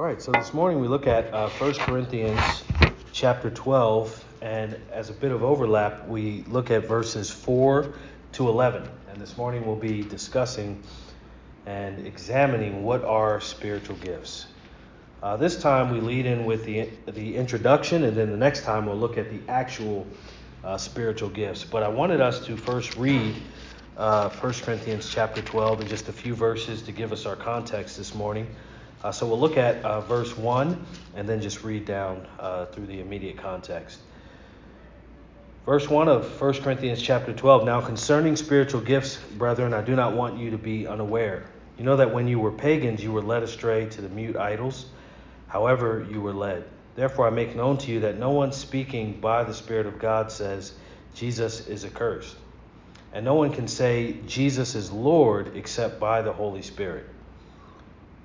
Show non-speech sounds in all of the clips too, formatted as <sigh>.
All right, so this morning we look at uh, 1 Corinthians chapter 12, and as a bit of overlap, we look at verses 4 to 11. And this morning we'll be discussing and examining what are spiritual gifts. Uh, this time we lead in with the, the introduction, and then the next time we'll look at the actual uh, spiritual gifts. But I wanted us to first read uh, 1 Corinthians chapter 12 and just a few verses to give us our context this morning. Uh, so we'll look at uh, verse 1 and then just read down uh, through the immediate context. Verse 1 of 1 Corinthians chapter 12. Now concerning spiritual gifts, brethren, I do not want you to be unaware. You know that when you were pagans, you were led astray to the mute idols, however, you were led. Therefore, I make known to you that no one speaking by the Spirit of God says, Jesus is accursed. And no one can say, Jesus is Lord, except by the Holy Spirit.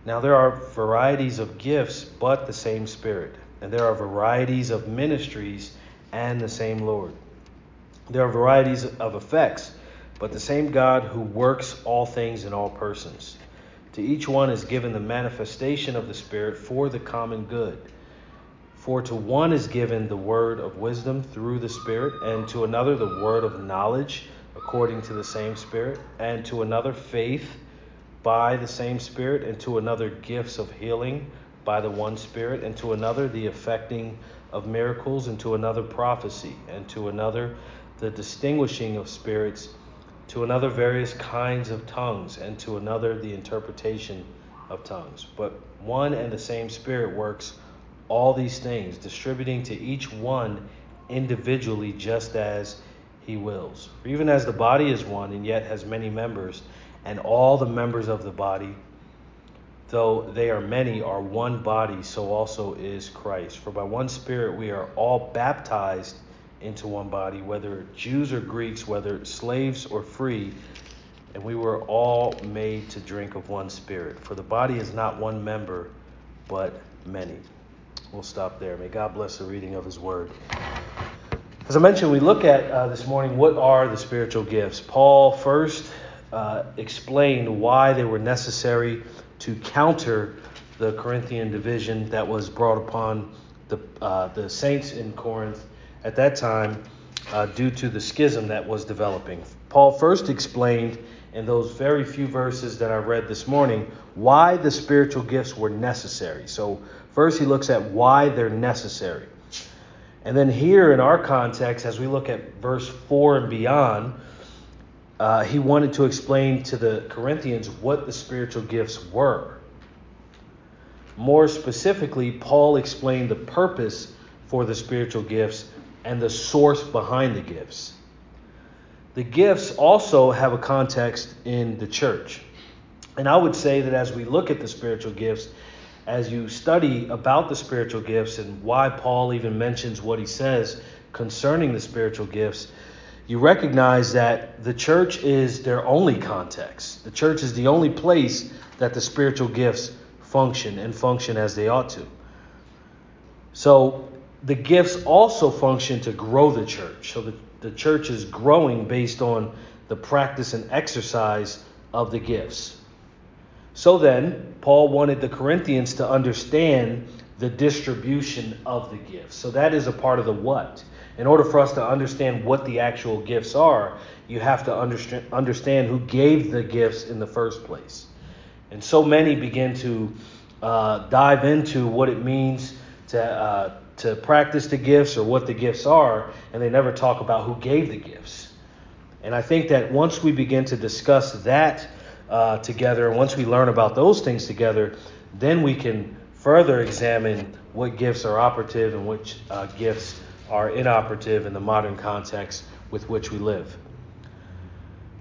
Now there are varieties of gifts, but the same Spirit. And there are varieties of ministries, and the same Lord. There are varieties of effects, but the same God who works all things in all persons. To each one is given the manifestation of the Spirit for the common good. For to one is given the word of wisdom through the Spirit, and to another the word of knowledge according to the same Spirit, and to another faith by the same Spirit, and to another gifts of healing by the one Spirit, and to another the effecting of miracles, and to another prophecy, and to another the distinguishing of spirits, to another various kinds of tongues, and to another the interpretation of tongues. But one and the same Spirit works all these things, distributing to each one individually just as he wills. For even as the body is one and yet has many members, and all the members of the body, though they are many, are one body, so also is Christ. For by one Spirit we are all baptized into one body, whether Jews or Greeks, whether slaves or free, and we were all made to drink of one Spirit. For the body is not one member, but many. We'll stop there. May God bless the reading of His Word. As I mentioned, we look at uh, this morning what are the spiritual gifts. Paul first uh, explained why they were necessary to counter the Corinthian division that was brought upon the, uh, the saints in Corinth at that time uh, due to the schism that was developing. Paul first explained in those very few verses that I read this morning why the spiritual gifts were necessary. So, first he looks at why they're necessary. And then, here in our context, as we look at verse 4 and beyond, uh, he wanted to explain to the Corinthians what the spiritual gifts were. More specifically, Paul explained the purpose for the spiritual gifts and the source behind the gifts. The gifts also have a context in the church. And I would say that as we look at the spiritual gifts, as you study about the spiritual gifts and why Paul even mentions what he says concerning the spiritual gifts, you recognize that the church is their only context. The church is the only place that the spiritual gifts function and function as they ought to. So the gifts also function to grow the church. So the, the church is growing based on the practice and exercise of the gifts. So then, Paul wanted the Corinthians to understand the distribution of the gifts. So that is a part of the what. In order for us to understand what the actual gifts are, you have to understand who gave the gifts in the first place. And so many begin to uh, dive into what it means to, uh, to practice the gifts or what the gifts are, and they never talk about who gave the gifts. And I think that once we begin to discuss that uh, together, and once we learn about those things together, then we can further examine what gifts are operative and which uh, gifts are inoperative in the modern context with which we live.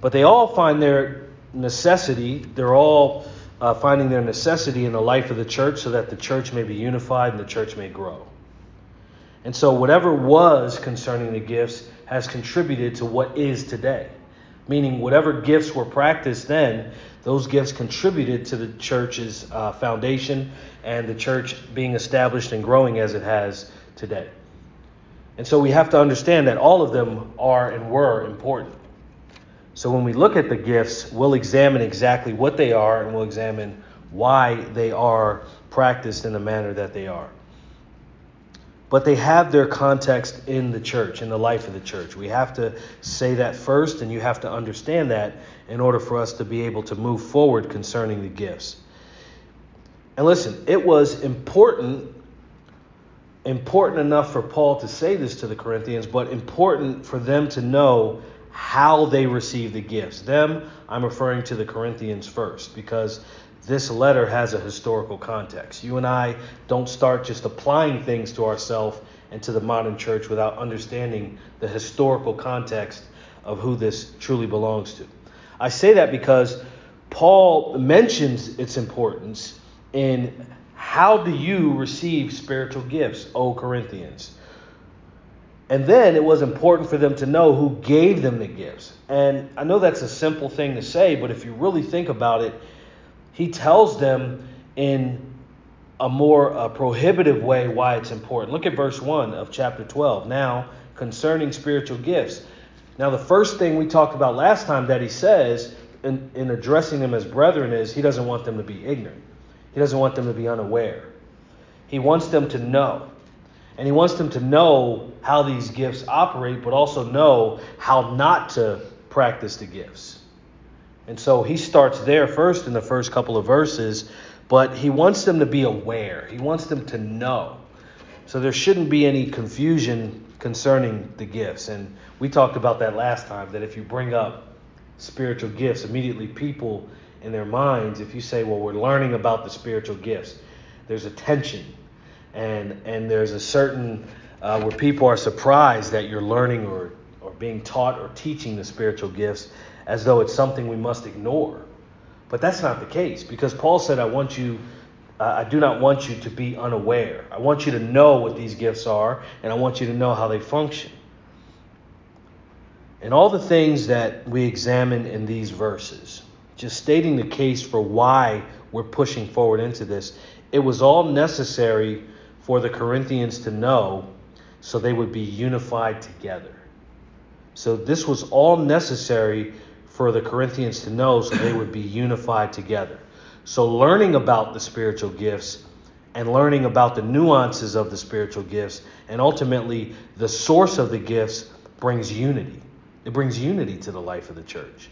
But they all find their necessity, they're all uh, finding their necessity in the life of the church so that the church may be unified and the church may grow. And so, whatever was concerning the gifts has contributed to what is today. Meaning, whatever gifts were practiced then, those gifts contributed to the church's uh, foundation and the church being established and growing as it has today. And so we have to understand that all of them are and were important. So when we look at the gifts, we'll examine exactly what they are and we'll examine why they are practiced in the manner that they are. But they have their context in the church, in the life of the church. We have to say that first, and you have to understand that in order for us to be able to move forward concerning the gifts. And listen, it was important important enough for Paul to say this to the Corinthians, but important for them to know how they receive the gifts. Them, I'm referring to the Corinthians first, because this letter has a historical context. You and I don't start just applying things to ourselves and to the modern church without understanding the historical context of who this truly belongs to. I say that because Paul mentions its importance in how do you receive spiritual gifts, O Corinthians? And then it was important for them to know who gave them the gifts. And I know that's a simple thing to say, but if you really think about it, he tells them in a more uh, prohibitive way why it's important. Look at verse 1 of chapter 12. Now, concerning spiritual gifts. Now, the first thing we talked about last time that he says in, in addressing them as brethren is he doesn't want them to be ignorant. He doesn't want them to be unaware. He wants them to know. And he wants them to know how these gifts operate, but also know how not to practice the gifts. And so he starts there first in the first couple of verses, but he wants them to be aware. He wants them to know. So there shouldn't be any confusion concerning the gifts. And we talked about that last time that if you bring up spiritual gifts, immediately people in their minds, if you say, well, we're learning about the spiritual gifts, there's a tension and, and there's a certain uh, where people are surprised that you're learning or, or being taught or teaching the spiritual gifts as though it's something we must ignore. But that's not the case because Paul said, I want you. Uh, I do not want you to be unaware. I want you to know what these gifts are, and I want you to know how they function. And all the things that we examine in these verses, just stating the case for why we're pushing forward into this. It was all necessary for the Corinthians to know so they would be unified together. So this was all necessary for the Corinthians to know so they would be unified together. So learning about the spiritual gifts and learning about the nuances of the spiritual gifts and ultimately the source of the gifts brings unity. It brings unity to the life of the church.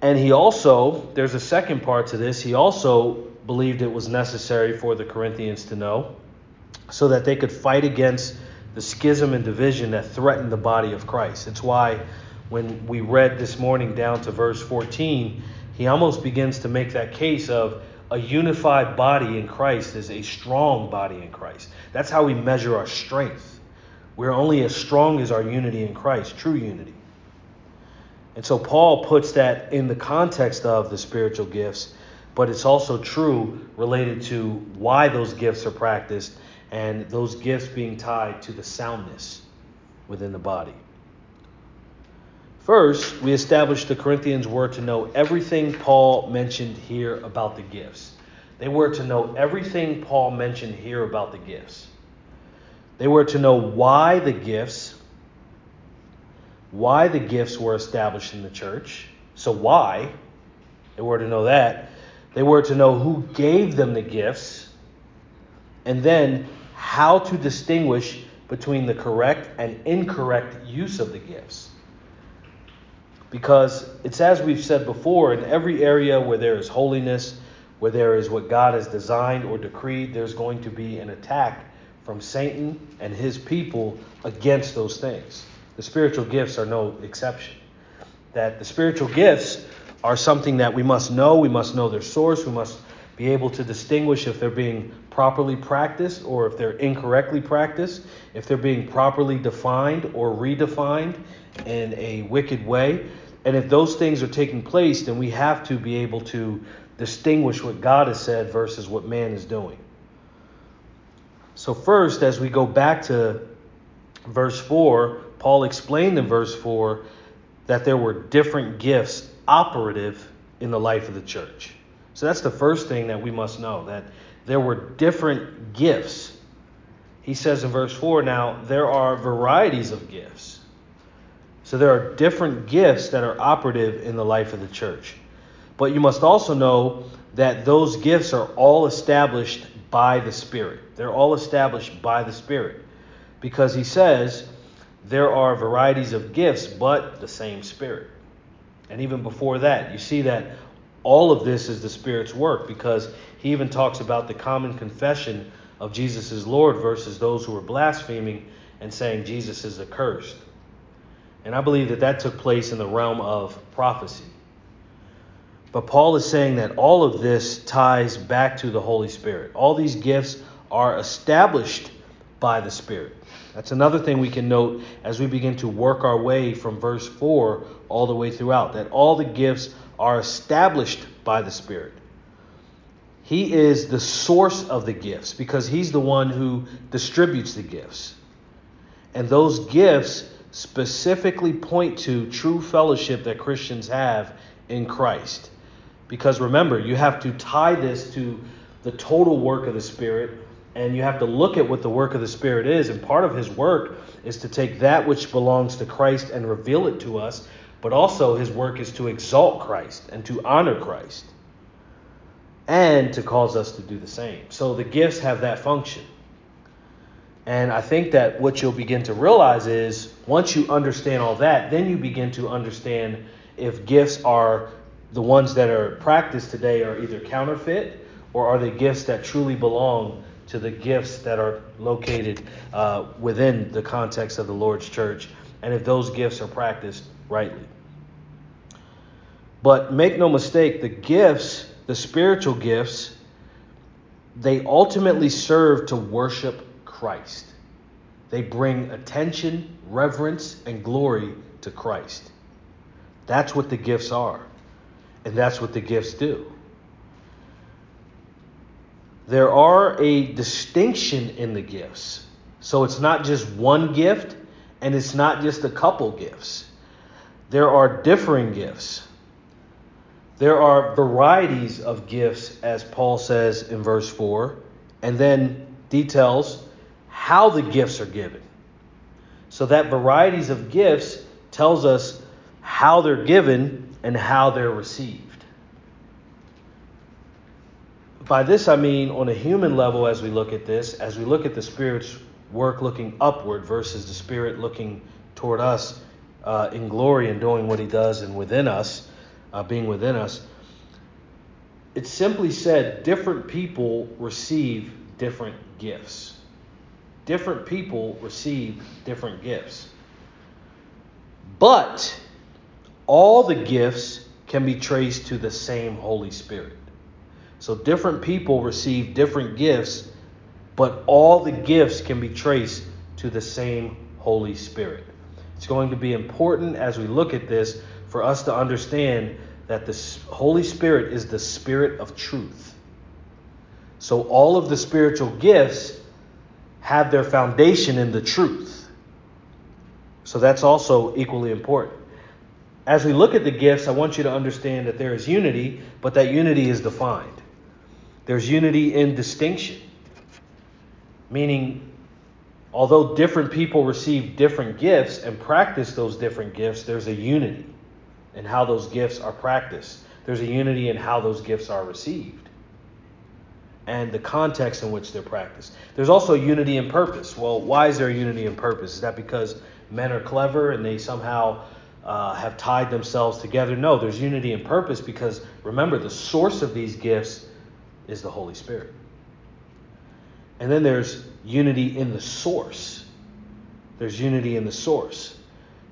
And he also, there's a second part to this, he also believed it was necessary for the Corinthians to know so that they could fight against the schism and division that threatened the body of Christ. It's why when we read this morning down to verse 14, he almost begins to make that case of a unified body in Christ is a strong body in Christ. That's how we measure our strength. We're only as strong as our unity in Christ, true unity. And so Paul puts that in the context of the spiritual gifts, but it's also true related to why those gifts are practiced and those gifts being tied to the soundness within the body. First, we established the Corinthians were to know everything Paul mentioned here about the gifts. They were to know everything Paul mentioned here about the gifts. They were to know why the gifts why the gifts were established in the church. So, why? They were to know that. They were to know who gave them the gifts, and then how to distinguish between the correct and incorrect use of the gifts. Because it's as we've said before, in every area where there is holiness, where there is what God has designed or decreed, there's going to be an attack from Satan and his people against those things. The spiritual gifts are no exception. That the spiritual gifts are something that we must know, we must know their source, we must be able to distinguish if they're being properly practiced or if they're incorrectly practiced, if they're being properly defined or redefined in a wicked way. And if those things are taking place, then we have to be able to distinguish what God has said versus what man is doing. So, first, as we go back to verse 4, Paul explained in verse 4 that there were different gifts operative in the life of the church. So that's the first thing that we must know that there were different gifts. He says in verse 4 now, there are varieties of gifts. So there are different gifts that are operative in the life of the church. But you must also know that those gifts are all established by the Spirit. They're all established by the Spirit. Because he says there are varieties of gifts, but the same Spirit. And even before that, you see that all of this is the Spirit's work because he even talks about the common confession of Jesus as Lord versus those who are blaspheming and saying Jesus is accursed. And I believe that that took place in the realm of prophecy. But Paul is saying that all of this ties back to the Holy Spirit. All these gifts are established by the Spirit. That's another thing we can note as we begin to work our way from verse 4 all the way throughout that all the gifts are established by the Spirit. He is the source of the gifts because he's the one who distributes the gifts. And those gifts specifically point to true fellowship that Christians have in Christ. Because remember, you have to tie this to the total work of the Spirit, and you have to look at what the work of the Spirit is. And part of His work is to take that which belongs to Christ and reveal it to us, but also His work is to exalt Christ and to honor Christ, and to cause us to do the same. So the gifts have that function. And I think that what you'll begin to realize is once you understand all that, then you begin to understand if gifts are the ones that are practiced today are either counterfeit or are they gifts that truly belong to the gifts that are located uh, within the context of the Lord's church, and if those gifts are practiced rightly. But make no mistake, the gifts, the spiritual gifts, they ultimately serve to worship Christ. They bring attention, reverence, and glory to Christ. That's what the gifts are. And that's what the gifts do. There are a distinction in the gifts. So it's not just one gift and it's not just a couple gifts. There are differing gifts. There are varieties of gifts, as Paul says in verse 4, and then details how the gifts are given. So that varieties of gifts tells us how they're given and how they're received. By this, I mean on a human level, as we look at this, as we look at the Spirit's work looking upward versus the Spirit looking toward us uh, in glory and doing what He does and within us, uh, being within us. It's simply said different people receive different gifts. Different people receive different gifts. But all the gifts can be traced to the same Holy Spirit. So different people receive different gifts, but all the gifts can be traced to the same Holy Spirit. It's going to be important as we look at this for us to understand that the Holy Spirit is the Spirit of truth. So all of the spiritual gifts have their foundation in the truth. So that's also equally important as we look at the gifts, I want you to understand that there is unity, but that unity is defined. There's unity in distinction, meaning, although different people receive different gifts and practice those different gifts, there's a unity in how those gifts are practiced. There's a unity in how those gifts are received and the context in which they're practiced. There's also unity in purpose. Well, why is there unity in purpose? Is that because men are clever and they somehow uh, have tied themselves together. No, there's unity in purpose because remember, the source of these gifts is the Holy Spirit. And then there's unity in the source. There's unity in the source.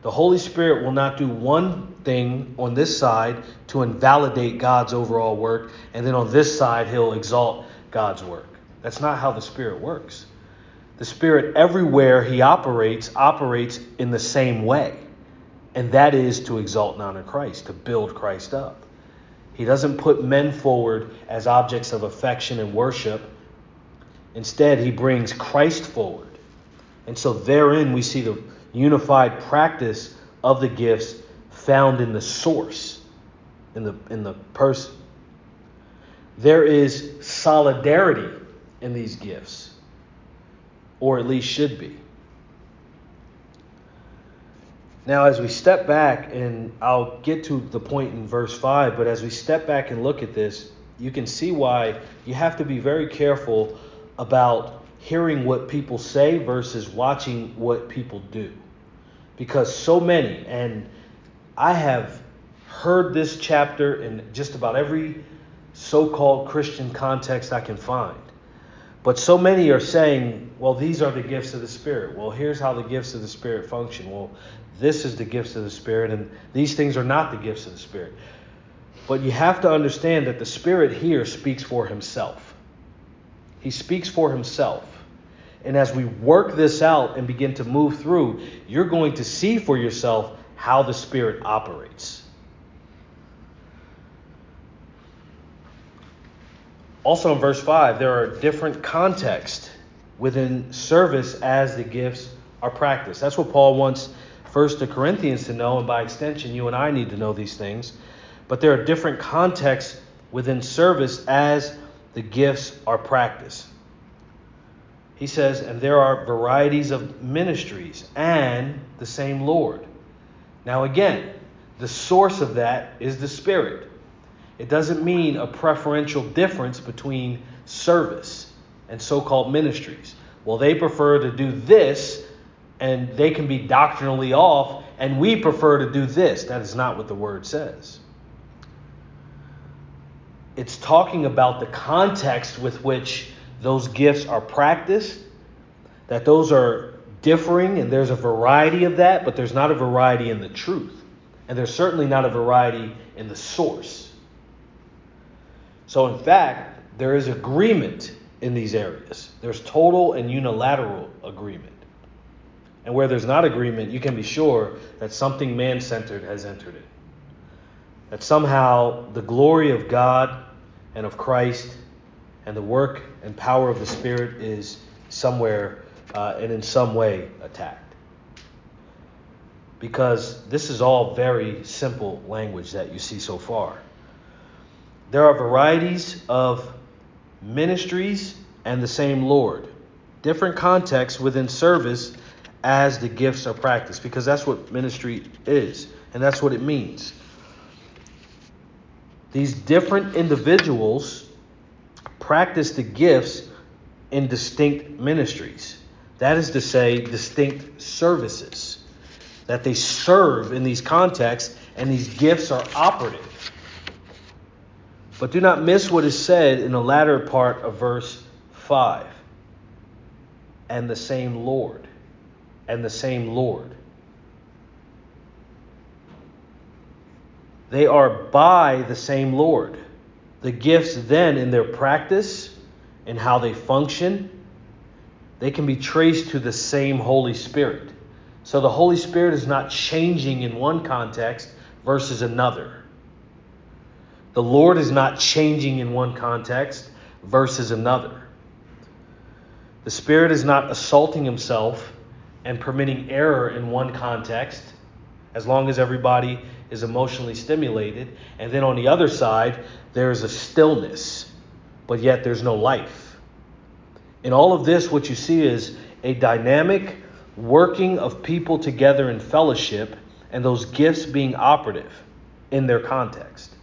The Holy Spirit will not do one thing on this side to invalidate God's overall work, and then on this side, he'll exalt God's work. That's not how the Spirit works. The Spirit, everywhere he operates, operates in the same way and that is to exalt and honor Christ, to build Christ up. He doesn't put men forward as objects of affection and worship. Instead, he brings Christ forward. And so therein we see the unified practice of the gifts found in the source, in the, in the person. There is solidarity in these gifts, or at least should be. Now, as we step back, and I'll get to the point in verse 5, but as we step back and look at this, you can see why you have to be very careful about hearing what people say versus watching what people do. Because so many, and I have heard this chapter in just about every so called Christian context I can find. But so many are saying, well, these are the gifts of the Spirit. Well, here's how the gifts of the Spirit function. Well, this is the gifts of the Spirit, and these things are not the gifts of the Spirit. But you have to understand that the Spirit here speaks for Himself. He speaks for Himself. And as we work this out and begin to move through, you're going to see for yourself how the Spirit operates. Also in verse 5, there are different contexts within service as the gifts are practiced. That's what Paul wants first the Corinthians to know, and by extension, you and I need to know these things. But there are different contexts within service as the gifts are practiced. He says, and there are varieties of ministries and the same Lord. Now, again, the source of that is the Spirit. It doesn't mean a preferential difference between service and so called ministries. Well, they prefer to do this and they can be doctrinally off, and we prefer to do this. That is not what the word says. It's talking about the context with which those gifts are practiced, that those are differing, and there's a variety of that, but there's not a variety in the truth. And there's certainly not a variety in the source. So, in fact, there is agreement in these areas. There's total and unilateral agreement. And where there's not agreement, you can be sure that something man centered has entered it. That somehow the glory of God and of Christ and the work and power of the Spirit is somewhere uh, and in some way attacked. Because this is all very simple language that you see so far. There are varieties of ministries and the same Lord. Different contexts within service as the gifts are practiced, because that's what ministry is, and that's what it means. These different individuals practice the gifts in distinct ministries. That is to say, distinct services. That they serve in these contexts, and these gifts are operative. But do not miss what is said in the latter part of verse 5 and the same Lord, and the same Lord. They are by the same Lord. The gifts, then, in their practice and how they function, they can be traced to the same Holy Spirit. So the Holy Spirit is not changing in one context versus another. The Lord is not changing in one context versus another. The Spirit is not assaulting himself and permitting error in one context, as long as everybody is emotionally stimulated. And then on the other side, there is a stillness, but yet there's no life. In all of this, what you see is a dynamic working of people together in fellowship and those gifts being operative in their context.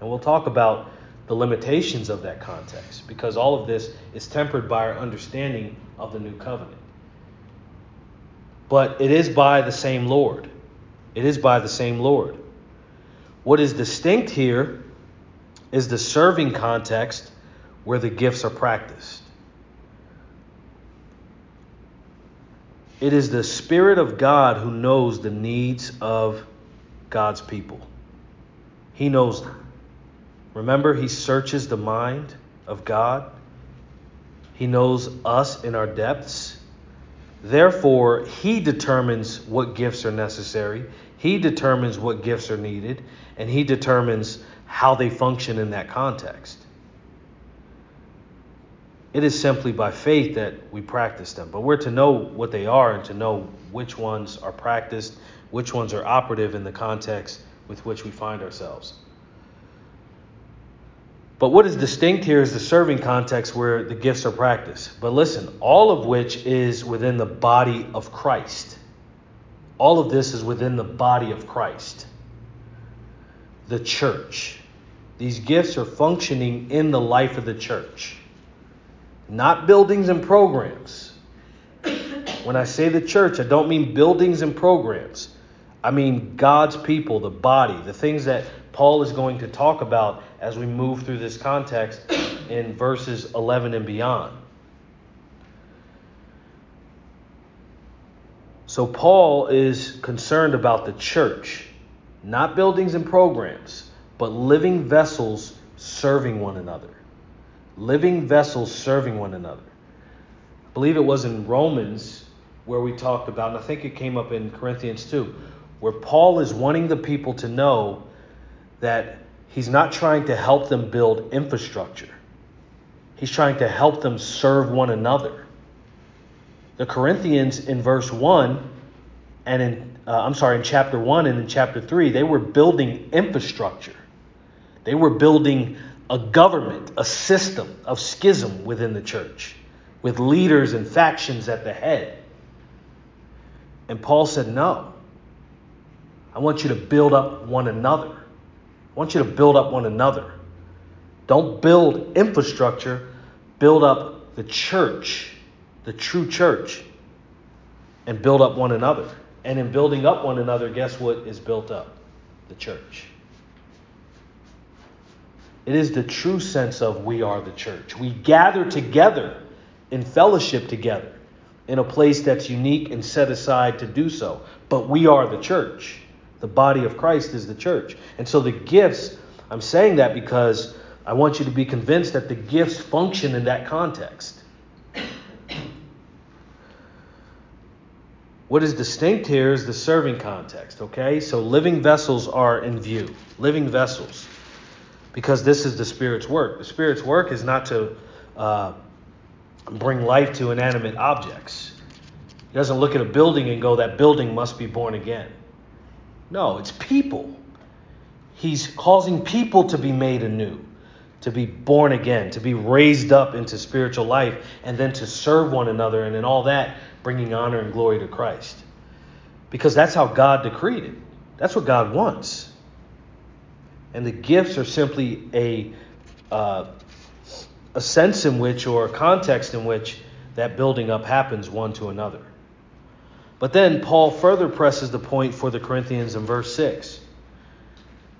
And we'll talk about the limitations of that context because all of this is tempered by our understanding of the new covenant. But it is by the same Lord. It is by the same Lord. What is distinct here is the serving context where the gifts are practiced. It is the Spirit of God who knows the needs of God's people. He knows them. Remember, He searches the mind of God, He knows us in our depths. Therefore, He determines what gifts are necessary, He determines what gifts are needed, and He determines how they function in that context. It is simply by faith that we practice them. But we're to know what they are and to know which ones are practiced, which ones are operative in the context with which we find ourselves. But what is distinct here is the serving context where the gifts are practiced. But listen, all of which is within the body of Christ. All of this is within the body of Christ, the church. These gifts are functioning in the life of the church, not buildings and programs. When I say the church, I don't mean buildings and programs. I mean God's people, the body, the things that Paul is going to talk about as we move through this context in verses 11 and beyond. So, Paul is concerned about the church, not buildings and programs, but living vessels serving one another. Living vessels serving one another. I believe it was in Romans where we talked about, and I think it came up in Corinthians too, where Paul is wanting the people to know that he's not trying to help them build infrastructure, he's trying to help them serve one another. The Corinthians in verse 1 and in, uh, I'm sorry, in chapter 1 and in chapter 3, they were building infrastructure. They were building a government, a system of schism within the church, with leaders and factions at the head. And Paul said, No. I want you to build up one another. I want you to build up one another. Don't build infrastructure, build up the church, the true church, and build up one another. And in building up one another, guess what is built up? The church. It is the true sense of we are the church. We gather together in fellowship together in a place that's unique and set aside to do so. But we are the church. The body of Christ is the church. And so the gifts, I'm saying that because I want you to be convinced that the gifts function in that context. What is distinct here is the serving context, okay? So living vessels are in view. Living vessels. Because this is the Spirit's work. The Spirit's work is not to uh, bring life to inanimate objects. He doesn't look at a building and go, that building must be born again. No, it's people. He's causing people to be made anew, to be born again, to be raised up into spiritual life, and then to serve one another, and in all that, bringing honor and glory to Christ. Because that's how God decreed it. That's what God wants. And the gifts are simply a uh, a sense in which or a context in which that building up happens one to another. But then Paul further presses the point for the Corinthians in verse 6.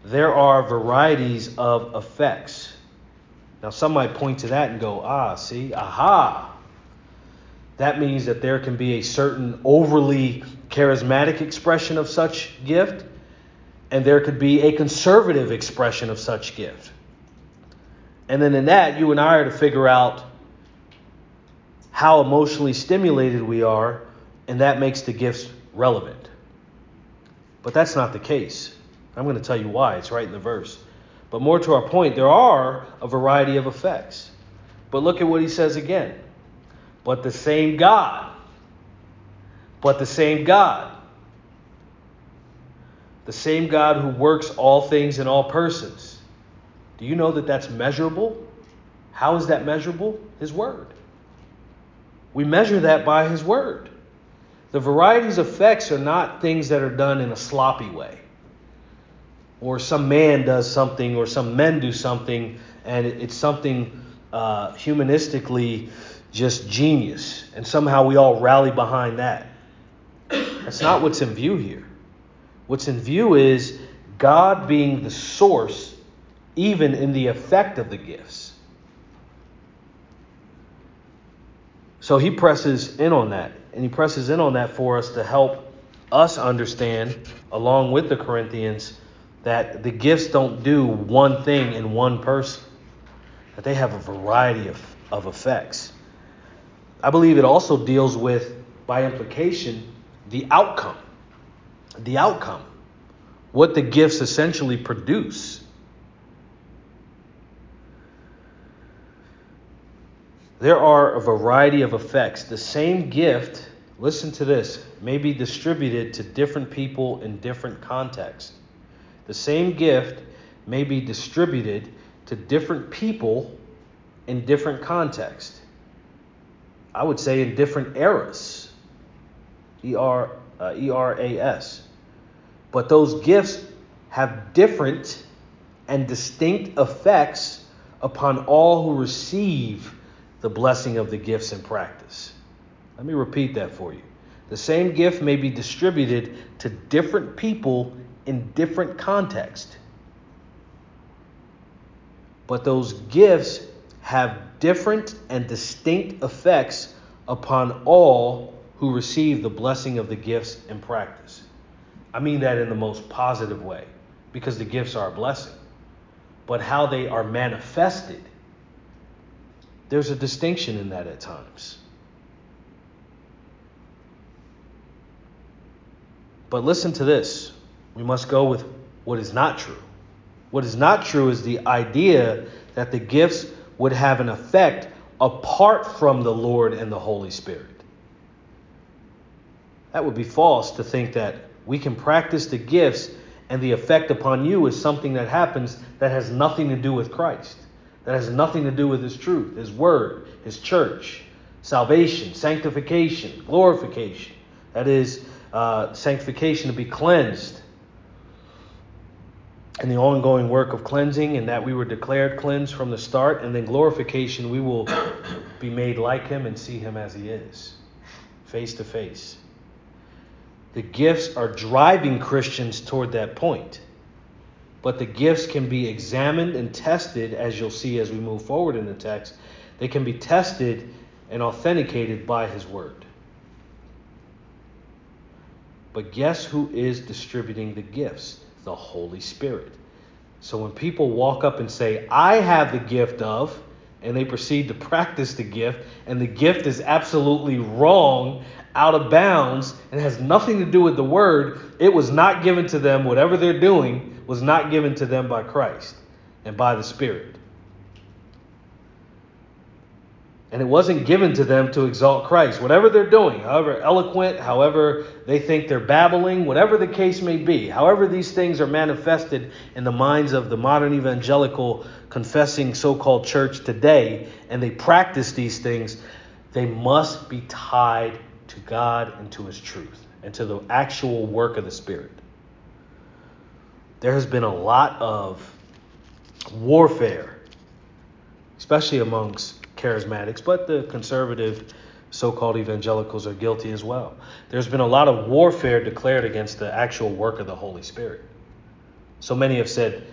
There are varieties of effects. Now, some might point to that and go, ah, see, aha. That means that there can be a certain overly charismatic expression of such gift, and there could be a conservative expression of such gift. And then in that, you and I are to figure out how emotionally stimulated we are, and that makes the gifts relevant. But that's not the case. I'm going to tell you why. It's right in the verse. But more to our point, there are a variety of effects. But look at what he says again. But the same God. But the same God. The same God who works all things in all persons do you know that that's measurable? How is that measurable? His Word. We measure that by His Word. The variety's effects are not things that are done in a sloppy way, or some man does something, or some men do something, and it's something uh, humanistically just genius, and somehow we all rally behind that. That's not what's in view here. What's in view is God being the source even in the effect of the gifts. So he presses in on that, and he presses in on that for us to help us understand, along with the Corinthians, that the gifts don't do one thing in one person, that they have a variety of, of effects. I believe it also deals with, by implication, the outcome. The outcome. What the gifts essentially produce. There are a variety of effects. The same gift, listen to this, may be distributed to different people in different contexts. The same gift may be distributed to different people in different contexts. I would say in different eras. E R uh, E R A S. But those gifts have different and distinct effects upon all who receive the blessing of the gifts in practice. Let me repeat that for you. The same gift may be distributed to different people in different contexts. But those gifts have different and distinct effects upon all who receive the blessing of the gifts in practice. I mean that in the most positive way because the gifts are a blessing. But how they are manifested, there's a distinction in that at times. But listen to this. We must go with what is not true. What is not true is the idea that the gifts would have an effect apart from the Lord and the Holy Spirit. That would be false to think that we can practice the gifts and the effect upon you is something that happens that has nothing to do with Christ, that has nothing to do with His truth, His Word, His church, salvation, sanctification, glorification. That is, uh, sanctification to be cleansed. And the ongoing work of cleansing, and that we were declared cleansed from the start, and then glorification, we will <coughs> be made like Him and see Him as He is, face to face. The gifts are driving Christians toward that point. But the gifts can be examined and tested, as you'll see as we move forward in the text. They can be tested and authenticated by His Word. But guess who is distributing the gifts? The Holy Spirit. So when people walk up and say, I have the gift of, and they proceed to practice the gift, and the gift is absolutely wrong, out of bounds, and has nothing to do with the word, it was not given to them, whatever they're doing was not given to them by Christ and by the Spirit. And it wasn't given to them to exalt Christ. Whatever they're doing, however eloquent, however they think they're babbling, whatever the case may be, however these things are manifested in the minds of the modern evangelical confessing so called church today, and they practice these things, they must be tied to God and to His truth and to the actual work of the Spirit. There has been a lot of warfare, especially amongst charismatics, but the conservative so called evangelicals are guilty as well. There's been a lot of warfare declared against the actual work of the Holy Spirit. So many have said,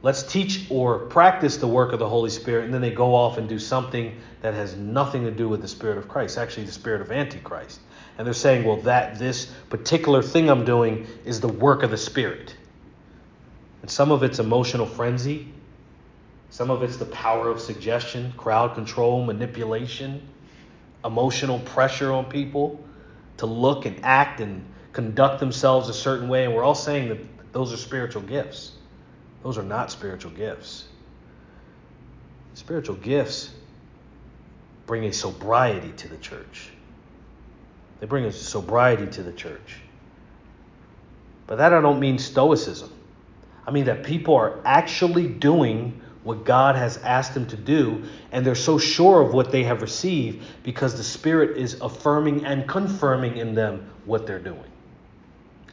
let's teach or practice the work of the Holy Spirit, and then they go off and do something that has nothing to do with the Spirit of Christ, actually, the Spirit of Antichrist. And they're saying, well, that this particular thing I'm doing is the work of the Spirit. And some of it's emotional frenzy, some of it's the power of suggestion, crowd control, manipulation, emotional pressure on people to look and act and conduct themselves a certain way. And we're all saying that those are spiritual gifts. Those are not spiritual gifts. Spiritual gifts bring a sobriety to the church. They bring a sobriety to the church. But that I don't mean stoicism. I mean that people are actually doing what God has asked them to do, and they're so sure of what they have received because the Spirit is affirming and confirming in them what they're doing.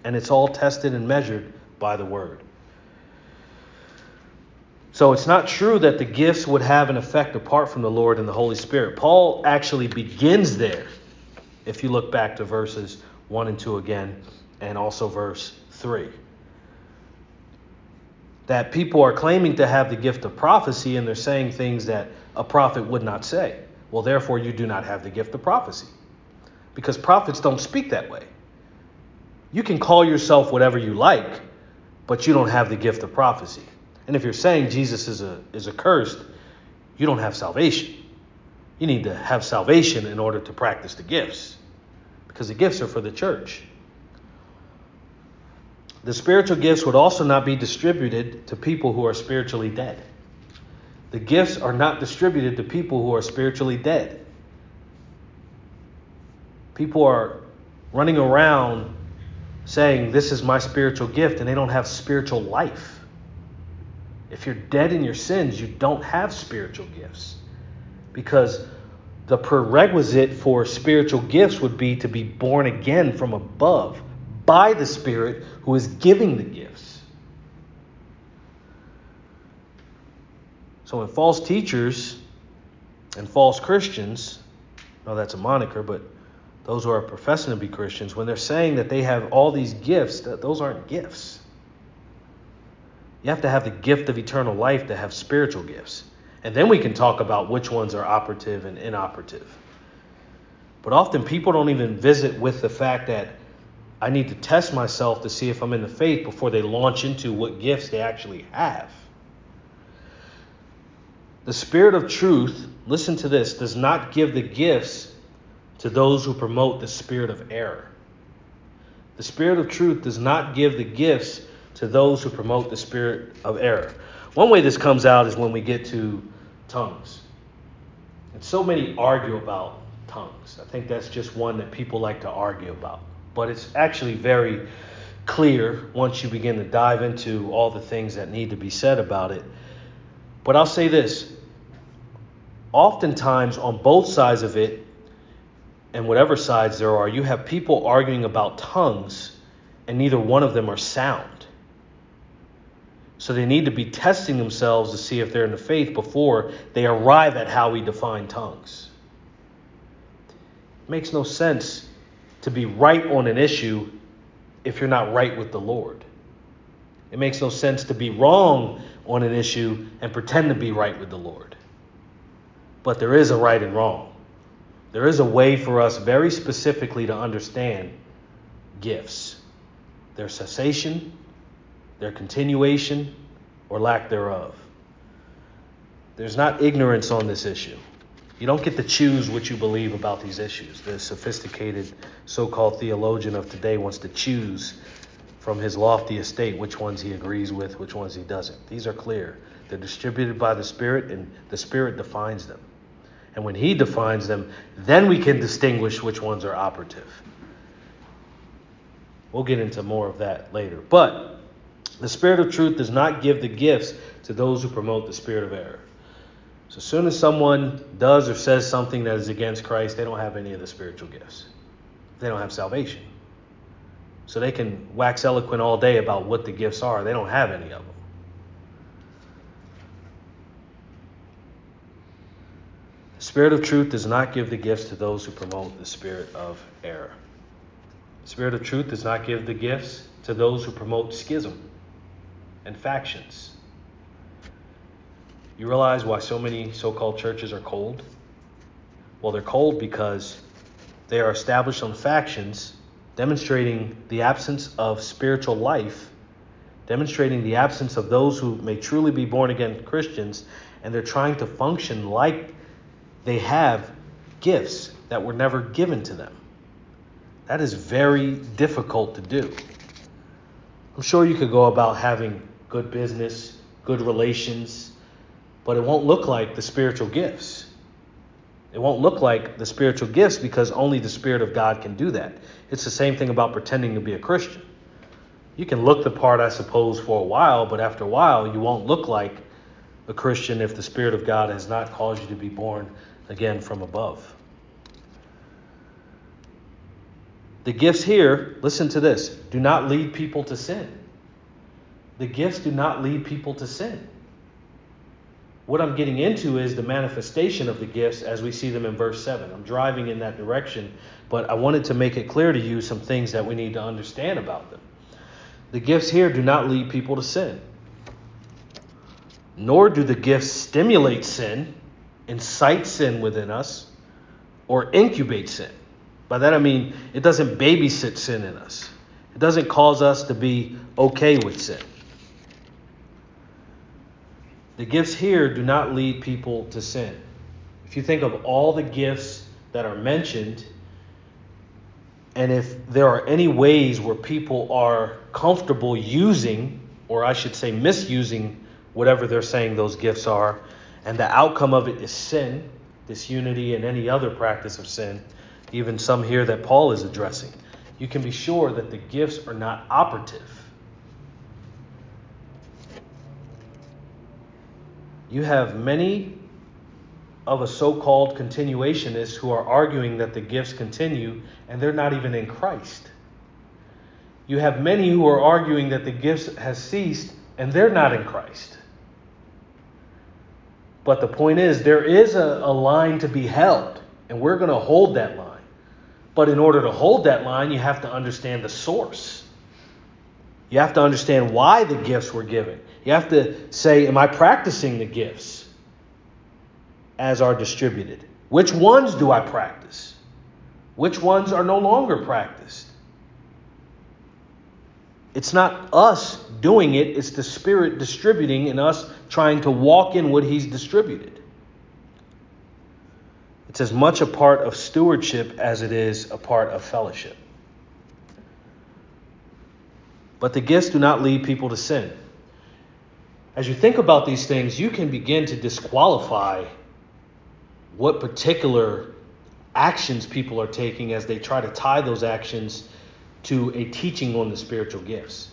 And it's all tested and measured by the Word. So it's not true that the gifts would have an effect apart from the Lord and the Holy Spirit. Paul actually begins there, if you look back to verses 1 and 2 again, and also verse 3 that people are claiming to have the gift of prophecy and they're saying things that a prophet would not say. Well, therefore, you do not have the gift of prophecy. Because prophets don't speak that way. You can call yourself whatever you like, but you don't have the gift of prophecy. And if you're saying Jesus is, a, is accursed, you don't have salvation. You need to have salvation in order to practice the gifts, because the gifts are for the church. The spiritual gifts would also not be distributed to people who are spiritually dead. The gifts are not distributed to people who are spiritually dead. People are running around saying, This is my spiritual gift, and they don't have spiritual life. If you're dead in your sins, you don't have spiritual gifts. Because the prerequisite for spiritual gifts would be to be born again from above by the Spirit who is giving the gifts. So when false teachers and false Christians, no, that's a moniker, but those who are professing to be Christians, when they're saying that they have all these gifts, that those aren't gifts. You have to have the gift of eternal life to have spiritual gifts. And then we can talk about which ones are operative and inoperative. But often people don't even visit with the fact that I need to test myself to see if I'm in the faith before they launch into what gifts they actually have. The Spirit of truth, listen to this, does not give the gifts to those who promote the spirit of error. The Spirit of truth does not give the gifts to those who promote the spirit of error. One way this comes out is when we get to tongues. And so many argue about tongues. I think that's just one that people like to argue about. But it's actually very clear once you begin to dive into all the things that need to be said about it. But I'll say this oftentimes, on both sides of it, and whatever sides there are, you have people arguing about tongues, and neither one of them are sound. So they need to be testing themselves to see if they're in the faith before they arrive at how we define tongues. It makes no sense to be right on an issue if you're not right with the Lord. It makes no sense to be wrong on an issue and pretend to be right with the Lord. But there is a right and wrong. There is a way for us very specifically to understand gifts their cessation, their continuation, or lack thereof. There's not ignorance on this issue. You don't get to choose what you believe about these issues. The sophisticated so called theologian of today wants to choose from his lofty estate which ones he agrees with, which ones he doesn't. These are clear. They're distributed by the Spirit, and the Spirit defines them. And when he defines them, then we can distinguish which ones are operative. We'll get into more of that later. But the Spirit of truth does not give the gifts to those who promote the spirit of error. So as soon as someone does or says something that is against Christ, they don't have any of the spiritual gifts. They don't have salvation. So they can wax eloquent all day about what the gifts are. They don't have any of them. The Spirit of truth does not give the gifts to those who promote the spirit of error. The Spirit of truth does not give the gifts to those who promote schism and factions. You realize why so many so called churches are cold? Well, they're cold because they are established on factions, demonstrating the absence of spiritual life, demonstrating the absence of those who may truly be born again Christians, and they're trying to function like they have gifts that were never given to them. That is very difficult to do. I'm sure you could go about having good business, good relations, but it won't look like the spiritual gifts. It won't look like the spiritual gifts because only the Spirit of God can do that. It's the same thing about pretending to be a Christian. You can look the part, I suppose, for a while, but after a while, you won't look like a Christian if the Spirit of God has not caused you to be born again from above. The gifts here, listen to this, do not lead people to sin. The gifts do not lead people to sin. What I'm getting into is the manifestation of the gifts as we see them in verse 7. I'm driving in that direction, but I wanted to make it clear to you some things that we need to understand about them. The gifts here do not lead people to sin, nor do the gifts stimulate sin, incite sin within us, or incubate sin. By that I mean it doesn't babysit sin in us, it doesn't cause us to be okay with sin. The gifts here do not lead people to sin. If you think of all the gifts that are mentioned, and if there are any ways where people are comfortable using, or I should say misusing, whatever they're saying those gifts are, and the outcome of it is sin, disunity, and any other practice of sin, even some here that Paul is addressing, you can be sure that the gifts are not operative. You have many of a so called continuationists who are arguing that the gifts continue and they're not even in Christ. You have many who are arguing that the gifts has ceased and they're not in Christ. But the point is, there is a, a line to be held, and we're going to hold that line. But in order to hold that line, you have to understand the source. You have to understand why the gifts were given. You have to say, Am I practicing the gifts as are distributed? Which ones do I practice? Which ones are no longer practiced? It's not us doing it, it's the Spirit distributing and us trying to walk in what He's distributed. It's as much a part of stewardship as it is a part of fellowship. But the gifts do not lead people to sin. As you think about these things, you can begin to disqualify what particular actions people are taking as they try to tie those actions to a teaching on the spiritual gifts.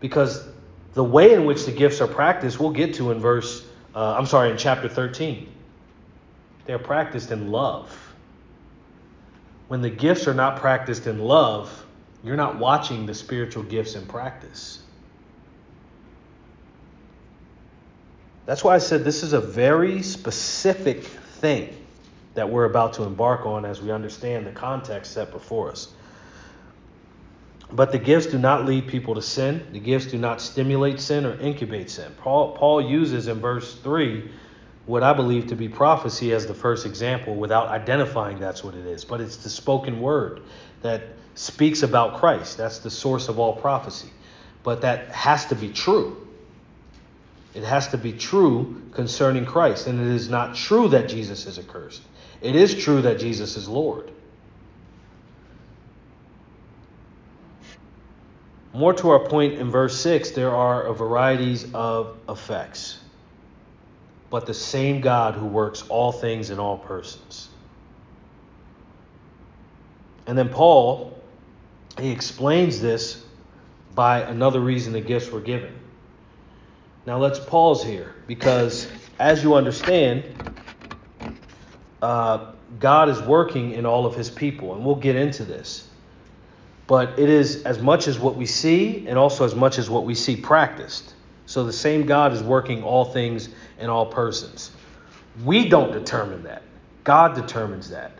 Because the way in which the gifts are practiced, we'll get to in verse, uh, I'm sorry, in chapter 13. They're practiced in love. When the gifts are not practiced in love, you're not watching the spiritual gifts in practice. That's why I said this is a very specific thing that we're about to embark on as we understand the context set before us. But the gifts do not lead people to sin. The gifts do not stimulate sin or incubate sin. Paul, Paul uses in verse 3 what I believe to be prophecy as the first example without identifying that's what it is. But it's the spoken word that speaks about Christ. That's the source of all prophecy. But that has to be true. It has to be true concerning Christ. And it is not true that Jesus is accursed. It is true that Jesus is Lord. More to our point in verse 6, there are a varieties of effects but the same God who works all things in all persons. And then Paul, he explains this by another reason the gifts were given. Now let's pause here because, as you understand, uh, God is working in all of his people, and we'll get into this. But it is as much as what we see and also as much as what we see practiced. So the same God is working all things in all persons. We don't determine that. God determines that.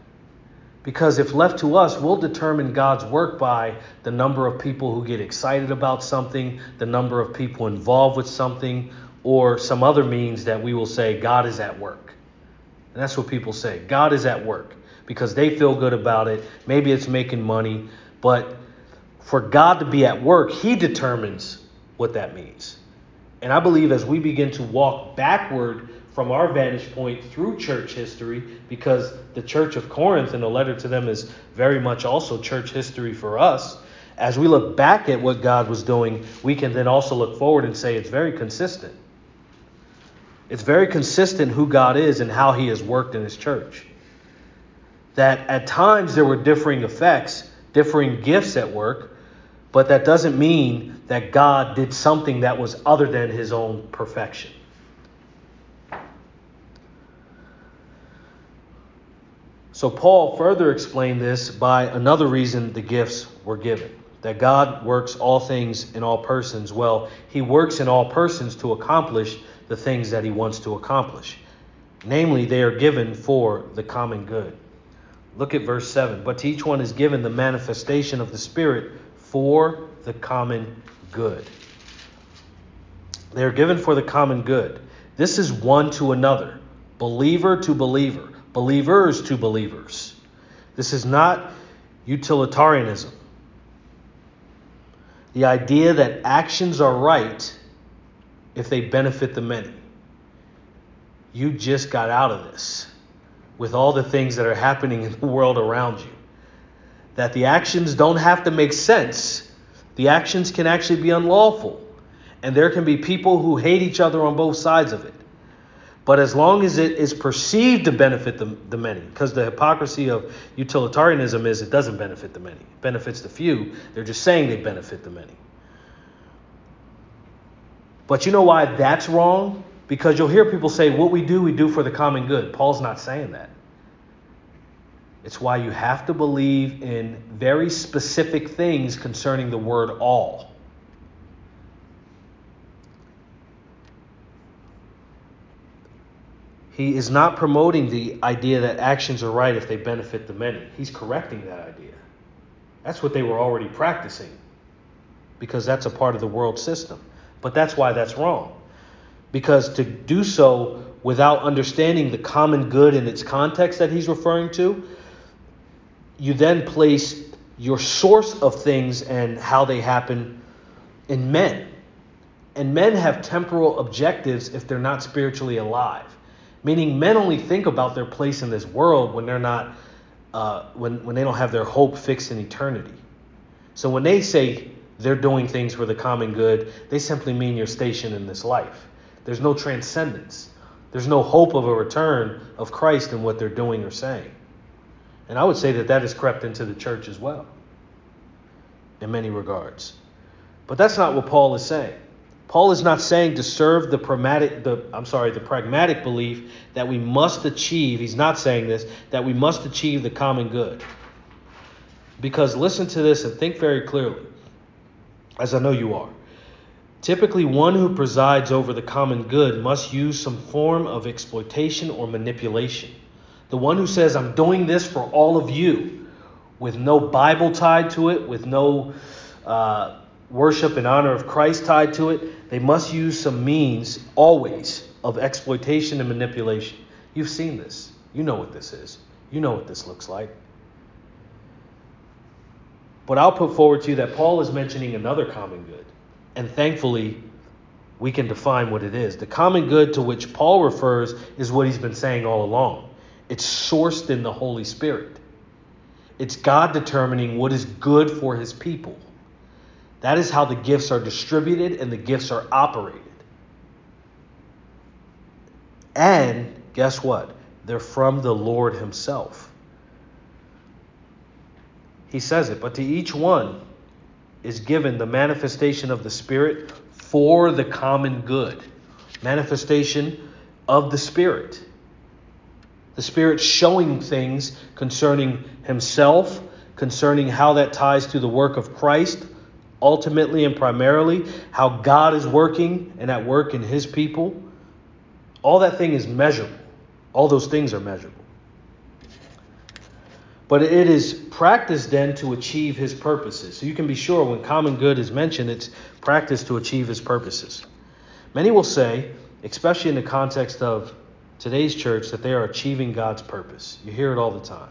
Because if left to us, we'll determine God's work by the number of people who get excited about something, the number of people involved with something, or some other means that we will say God is at work. And that's what people say God is at work because they feel good about it. Maybe it's making money, but for God to be at work, He determines what that means. And I believe as we begin to walk backward from our vantage point through church history, because the church of Corinth and the letter to them is very much also church history for us, as we look back at what God was doing, we can then also look forward and say it's very consistent. It's very consistent who God is and how He has worked in His church. That at times there were differing effects, differing gifts at work, but that doesn't mean that God did something that was other than his own perfection. So, Paul further explained this by another reason the gifts were given that God works all things in all persons. Well, he works in all persons to accomplish the things that he wants to accomplish. Namely, they are given for the common good. Look at verse 7. But to each one is given the manifestation of the Spirit for the common good. They are given for the common good. This is one to another, believer to believer, believers to believers. This is not utilitarianism. The idea that actions are right if they benefit the many. You just got out of this with all the things that are happening in the world around you that the actions don't have to make sense. The actions can actually be unlawful. And there can be people who hate each other on both sides of it. But as long as it is perceived to benefit the, the many, because the hypocrisy of utilitarianism is it doesn't benefit the many, it benefits the few. They're just saying they benefit the many. But you know why that's wrong? Because you'll hear people say, what we do, we do for the common good. Paul's not saying that. It's why you have to believe in very specific things concerning the word all. he is not promoting the idea that actions are right if they benefit the many. He's correcting that idea. That's what they were already practicing because that's a part of the world system. But that's why that's wrong. Because to do so without understanding the common good in its context that he's referring to, you then place your source of things and how they happen in men. And men have temporal objectives if they're not spiritually alive. Meaning, men only think about their place in this world when they're not, uh, when, when they don't have their hope fixed in eternity. So when they say they're doing things for the common good, they simply mean your station in this life. There's no transcendence. There's no hope of a return of Christ in what they're doing or saying. And I would say that that has crept into the church as well, in many regards. But that's not what Paul is saying. Paul is not saying to serve the pragmatic, the, I'm sorry, the pragmatic belief that we must achieve. He's not saying this that we must achieve the common good. Because listen to this and think very clearly, as I know you are. Typically, one who presides over the common good must use some form of exploitation or manipulation. The one who says, I'm doing this for all of you, with no Bible tied to it, with no uh, worship and honor of Christ tied to it, they must use some means always of exploitation and manipulation. You've seen this. You know what this is. You know what this looks like. But I'll put forward to you that Paul is mentioning another common good. And thankfully, we can define what it is. The common good to which Paul refers is what he's been saying all along it's sourced in the Holy Spirit. It's God determining what is good for his people. That is how the gifts are distributed and the gifts are operated. And guess what? They're from the Lord Himself. He says it, but to each one is given the manifestation of the Spirit for the common good. Manifestation of the Spirit. The Spirit showing things concerning Himself, concerning how that ties to the work of Christ ultimately and primarily, how God is working and at work in his people, all that thing is measurable. All those things are measurable. But it is practiced then to achieve his purposes. So you can be sure when common good is mentioned, it's practiced to achieve his purposes. Many will say, especially in the context of today's church, that they are achieving God's purpose. You hear it all the time.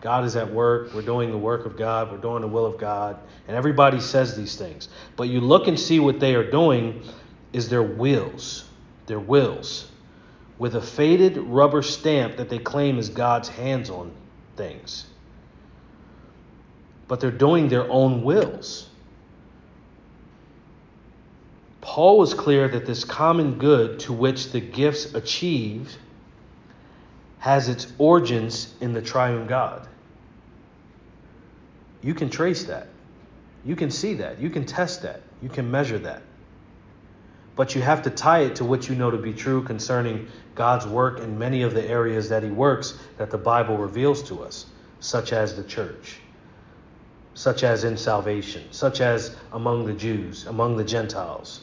God is at work. We're doing the work of God. We're doing the will of God. And everybody says these things. But you look and see what they are doing is their wills. Their wills. With a faded rubber stamp that they claim is God's hands on things. But they're doing their own wills. Paul was clear that this common good to which the gifts achieved has its origins in the triune God. You can trace that. You can see that. You can test that. You can measure that. But you have to tie it to what you know to be true concerning God's work in many of the areas that He works that the Bible reveals to us, such as the church, such as in salvation, such as among the Jews, among the Gentiles.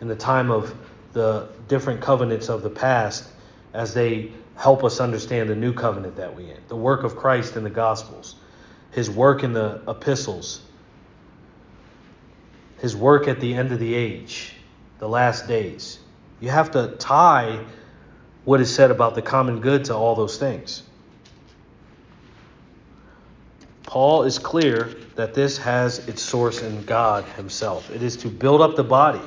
In the time of the different covenants of the past, as they help us understand the new covenant that we in, the work of Christ in the Gospels, his work in the epistles, his work at the end of the age, the last days. You have to tie what is said about the common good to all those things. Paul is clear that this has its source in God Himself. It is to build up the body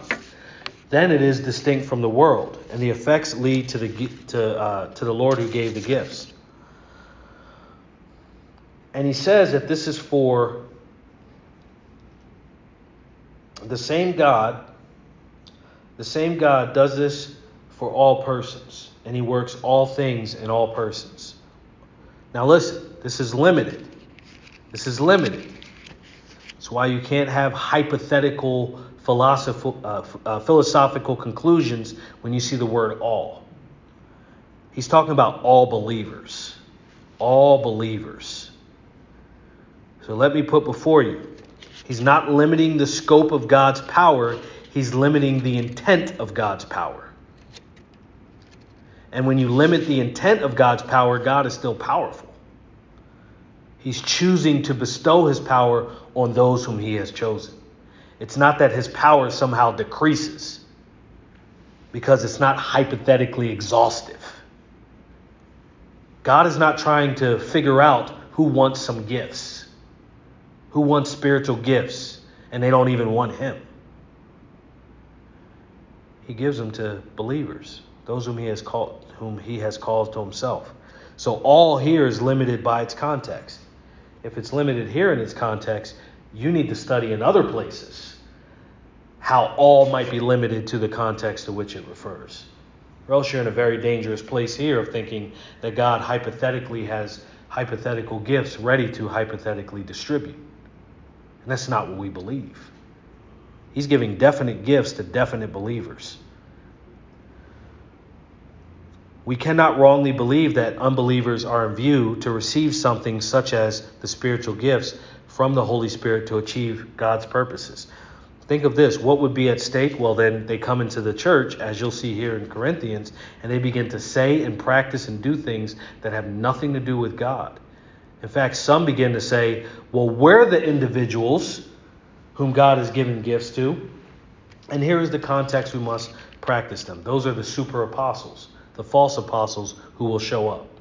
then it is distinct from the world, and the effects lead to the to uh, to the Lord who gave the gifts. And he says that this is for the same God. The same God does this for all persons, and he works all things in all persons. Now listen, this is limited. This is limited. That's why you can't have hypothetical philosophical, uh, uh, philosophical conclusions when you see the word all. He's talking about all believers. All believers. So let me put before you, he's not limiting the scope of God's power, he's limiting the intent of God's power. And when you limit the intent of God's power, God is still powerful. He's choosing to bestow his power on those whom he has chosen. It's not that his power somehow decreases because it's not hypothetically exhaustive. God is not trying to figure out who wants some gifts, who wants spiritual gifts, and they don't even want him. He gives them to believers, those whom he has called, whom he has called to himself. So all here is limited by its context. If it's limited here in its context, you need to study in other places how all might be limited to the context to which it refers. Or else you're in a very dangerous place here of thinking that God hypothetically has hypothetical gifts ready to hypothetically distribute. And that's not what we believe. He's giving definite gifts to definite believers. We cannot wrongly believe that unbelievers are in view to receive something such as the spiritual gifts from the Holy Spirit to achieve God's purposes. Think of this what would be at stake? Well, then they come into the church, as you'll see here in Corinthians, and they begin to say and practice and do things that have nothing to do with God. In fact, some begin to say, well, we're the individuals whom God has given gifts to, and here is the context we must practice them. Those are the super apostles the false apostles who will show up.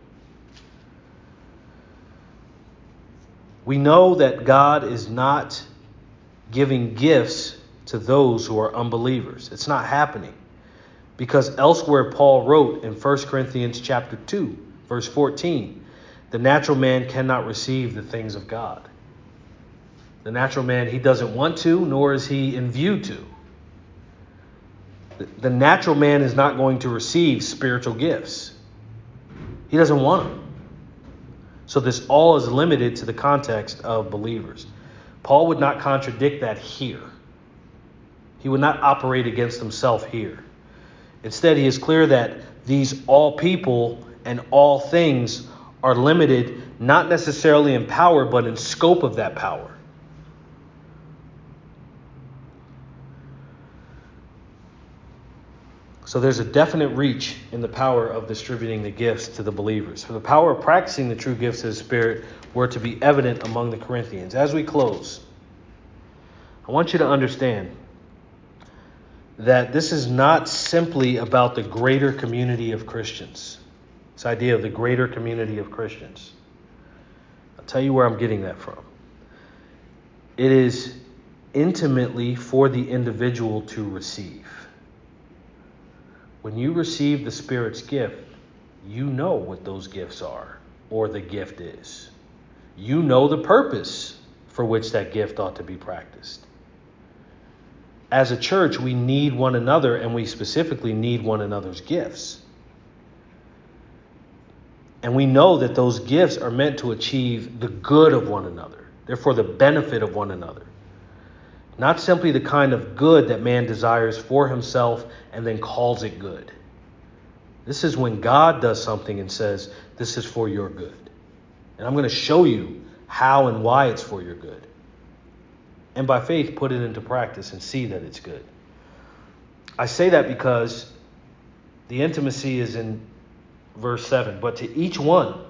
We know that God is not giving gifts to those who are unbelievers. It's not happening. Because elsewhere Paul wrote in 1 Corinthians chapter 2, verse 14, the natural man cannot receive the things of God. The natural man, he doesn't want to, nor is he in view to. The natural man is not going to receive spiritual gifts. He doesn't want them. So this all is limited to the context of believers. Paul would not contradict that here. He would not operate against himself here. Instead, he is clear that these all people and all things are limited not necessarily in power, but in scope of that power. So there's a definite reach in the power of distributing the gifts to the believers. For the power of practicing the true gifts of the Spirit were to be evident among the Corinthians. As we close, I want you to understand that this is not simply about the greater community of Christians. This idea of the greater community of Christians. I'll tell you where I'm getting that from. It is intimately for the individual to receive. When you receive the Spirit's gift, you know what those gifts are or the gift is. You know the purpose for which that gift ought to be practiced. As a church, we need one another and we specifically need one another's gifts. And we know that those gifts are meant to achieve the good of one another, therefore, the benefit of one another not simply the kind of good that man desires for himself and then calls it good. This is when God does something and says, This is for your good. And I'm going to show you how and why it's for your good. And by faith, put it into practice and see that it's good. I say that because the intimacy is in verse 7. But to each one,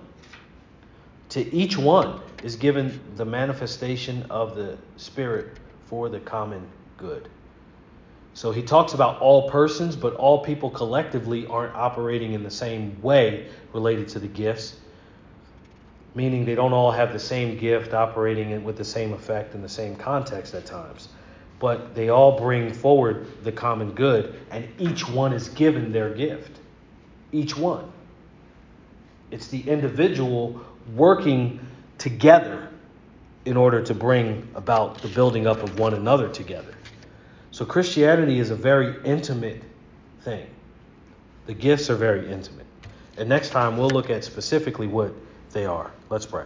to each one is given the manifestation of the Spirit for the common good. So he talks about all persons, but all people collectively aren't operating in the same way related to the gifts, meaning they don't all have the same gift operating with the same effect in the same context at times. But they all bring forward the common good, and each one is given their gift. Each one. It's the individual working together in order to bring about the building up of one another together. So Christianity is a very intimate thing. The gifts are very intimate. And next time we'll look at specifically what they are. Let's pray.